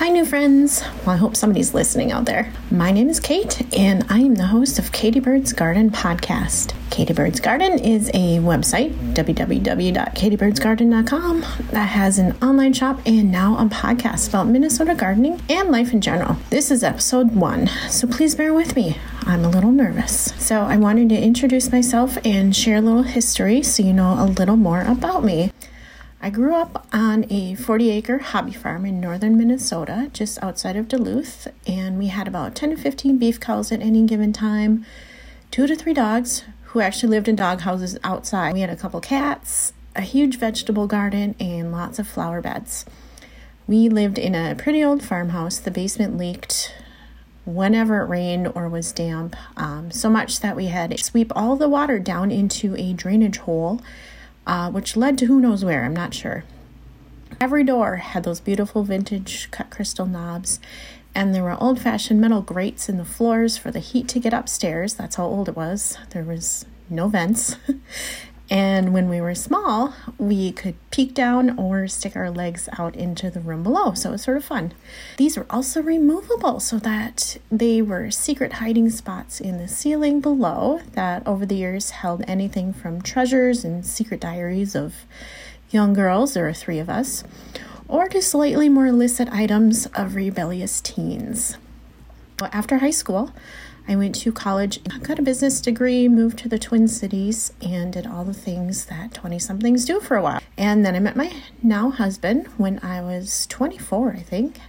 Hi, new friends. Well, I hope somebody's listening out there. My name is Kate, and I am the host of Katie Bird's Garden podcast. Katie Bird's Garden is a website, www.katiebirdsgarden.com, that has an online shop and now a podcast about Minnesota gardening and life in general. This is episode one, so please bear with me. I'm a little nervous. So, I wanted to introduce myself and share a little history so you know a little more about me. I grew up on a 40 acre hobby farm in northern Minnesota, just outside of Duluth, and we had about 10 to 15 beef cows at any given time, two to three dogs who actually lived in dog houses outside. We had a couple cats, a huge vegetable garden, and lots of flower beds. We lived in a pretty old farmhouse. The basement leaked whenever it rained or was damp, um, so much that we had to sweep all the water down into a drainage hole uh, which led to who knows where, I'm not sure. Every door had those beautiful vintage cut crystal knobs, and there were old fashioned metal grates in the floors for the heat to get upstairs. That's how old it was. There was no vents. And when we were small, we could peek down or stick our legs out into the room below. So it was sort of fun. These were also removable so that they were secret hiding spots in the ceiling below that over the years held anything from treasures and secret diaries of young girls, there were three of us, or to slightly more illicit items of rebellious teens. After high school, I went to college, got a business degree, moved to the Twin Cities, and did all the things that 20 somethings do for a while. And then I met my now husband when I was 24, I think.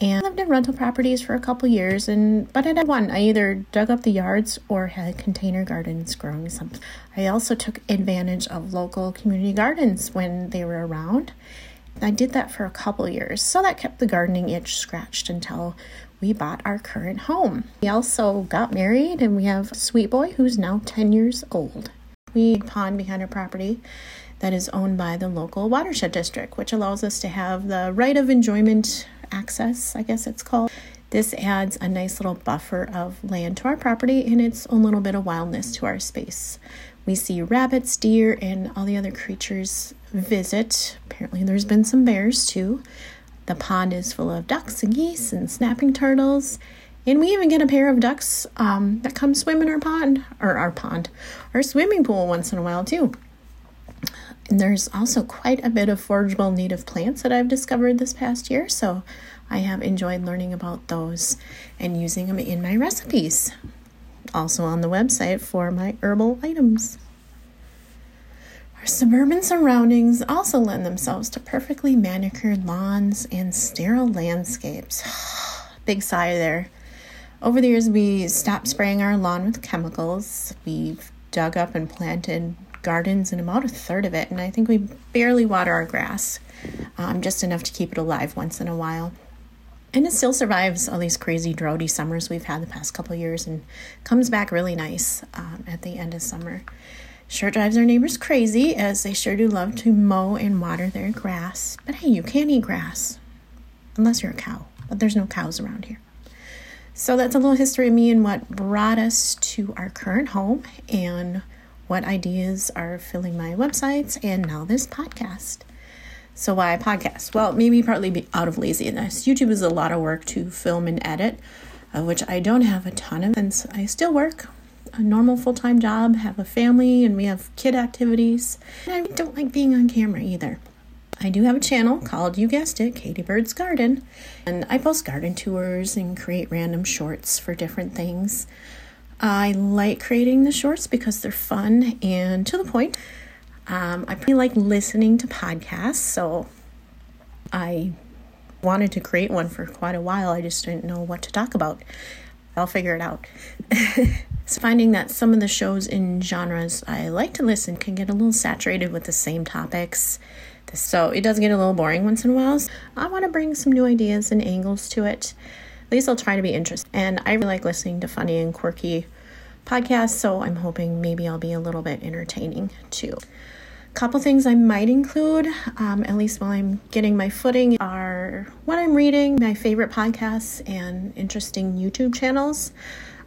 And lived in rental properties for a couple years, and but I had one. I either dug up the yards or had container gardens growing something. I also took advantage of local community gardens when they were around. I did that for a couple years, so that kept the gardening itch scratched until we bought our current home. We also got married and we have a sweet boy who's now 10 years old. We pond behind our property that is owned by the local watershed district, which allows us to have the right of enjoyment access, I guess it's called. This adds a nice little buffer of land to our property and its own little bit of wildness to our space. We see rabbits, deer, and all the other creatures visit. Apparently, there's been some bears too. The pond is full of ducks and geese and snapping turtles. And we even get a pair of ducks um, that come swim in our pond, or our pond, our swimming pool once in a while, too. And there's also quite a bit of forageable native plants that I've discovered this past year, so I have enjoyed learning about those and using them in my recipes. Also on the website for my herbal items. Our suburban surroundings also lend themselves to perfectly manicured lawns and sterile landscapes. Big sigh there. Over the years, we stopped spraying our lawn with chemicals. We've dug up and planted gardens in about a third of it, and I think we barely water our grass, um, just enough to keep it alive once in a while. And it still survives all these crazy droughty summers we've had the past couple years and comes back really nice um, at the end of summer. Sure drives our neighbors crazy, as they sure do love to mow and water their grass. But hey, you can't eat grass unless you're a cow, but there's no cows around here. So that's a little history of me and what brought us to our current home and what ideas are filling my websites and now this podcast. So why podcast? Well, maybe partly out of laziness. YouTube is a lot of work to film and edit, of which I don't have a ton of, and I still work a normal full time job, have a family, and we have kid activities. And I don't like being on camera either. I do have a channel called, you guessed it, Katie Bird's Garden, and I post garden tours and create random shorts for different things. I like creating the shorts because they're fun and to the point. Um, I pretty like listening to podcasts, so I wanted to create one for quite a while. I just didn't know what to talk about. I'll figure it out. It's finding that some of the shows in genres I like to listen can get a little saturated with the same topics. So it does get a little boring once in a while. So I want to bring some new ideas and angles to it. At least I'll try to be interesting. And I really like listening to funny and quirky podcasts, so I'm hoping maybe I'll be a little bit entertaining too. Couple things I might include, um, at least while I'm getting my footing, are what I'm reading, my favorite podcasts, and interesting YouTube channels.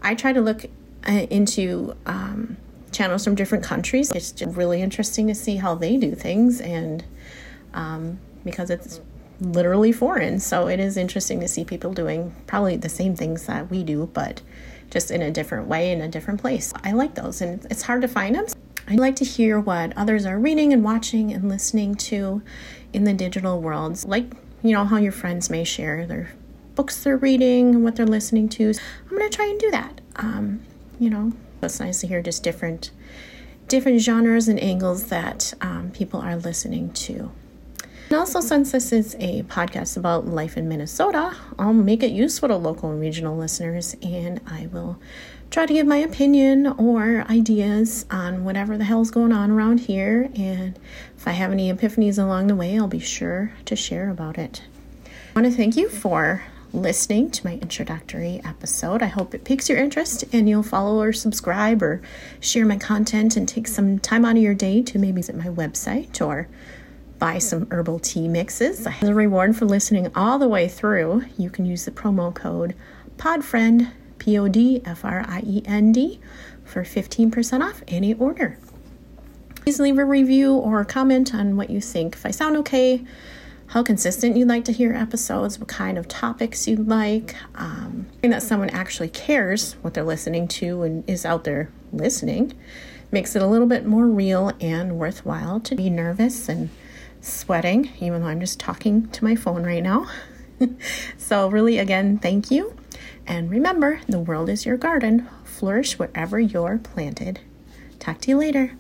I try to look uh, into um, channels from different countries. It's just really interesting to see how they do things, and um, because it's literally foreign. So it is interesting to see people doing probably the same things that we do, but just in a different way, in a different place. I like those, and it's hard to find them. I like to hear what others are reading and watching and listening to in the digital worlds, like, you know, how your friends may share their books they're reading and what they're listening to. I'm going to try and do that. Um, you know, it's nice to hear just different different genres and angles that um, people are listening to. And also, since this is a podcast about life in Minnesota, I'll make it useful to local and regional listeners and I will try to give my opinion or ideas on whatever the hell's going on around here. And if I have any epiphanies along the way, I'll be sure to share about it. I want to thank you for listening to my introductory episode. I hope it piques your interest and you'll follow or subscribe or share my content and take some time out of your day to maybe visit my website or buy some herbal tea mixes. As a reward for listening all the way through, you can use the promo code PODFRIEND, P O D F R I E N D, for 15% off any order. Please leave a review or comment on what you think. If I sound okay, how consistent you'd like to hear episodes, what kind of topics you'd like, um, and that someone actually cares what they're listening to and is out there listening makes it a little bit more real and worthwhile to be nervous and sweating, even though I'm just talking to my phone right now. so, really, again, thank you. And remember, the world is your garden. Flourish wherever you're planted. Talk to you later.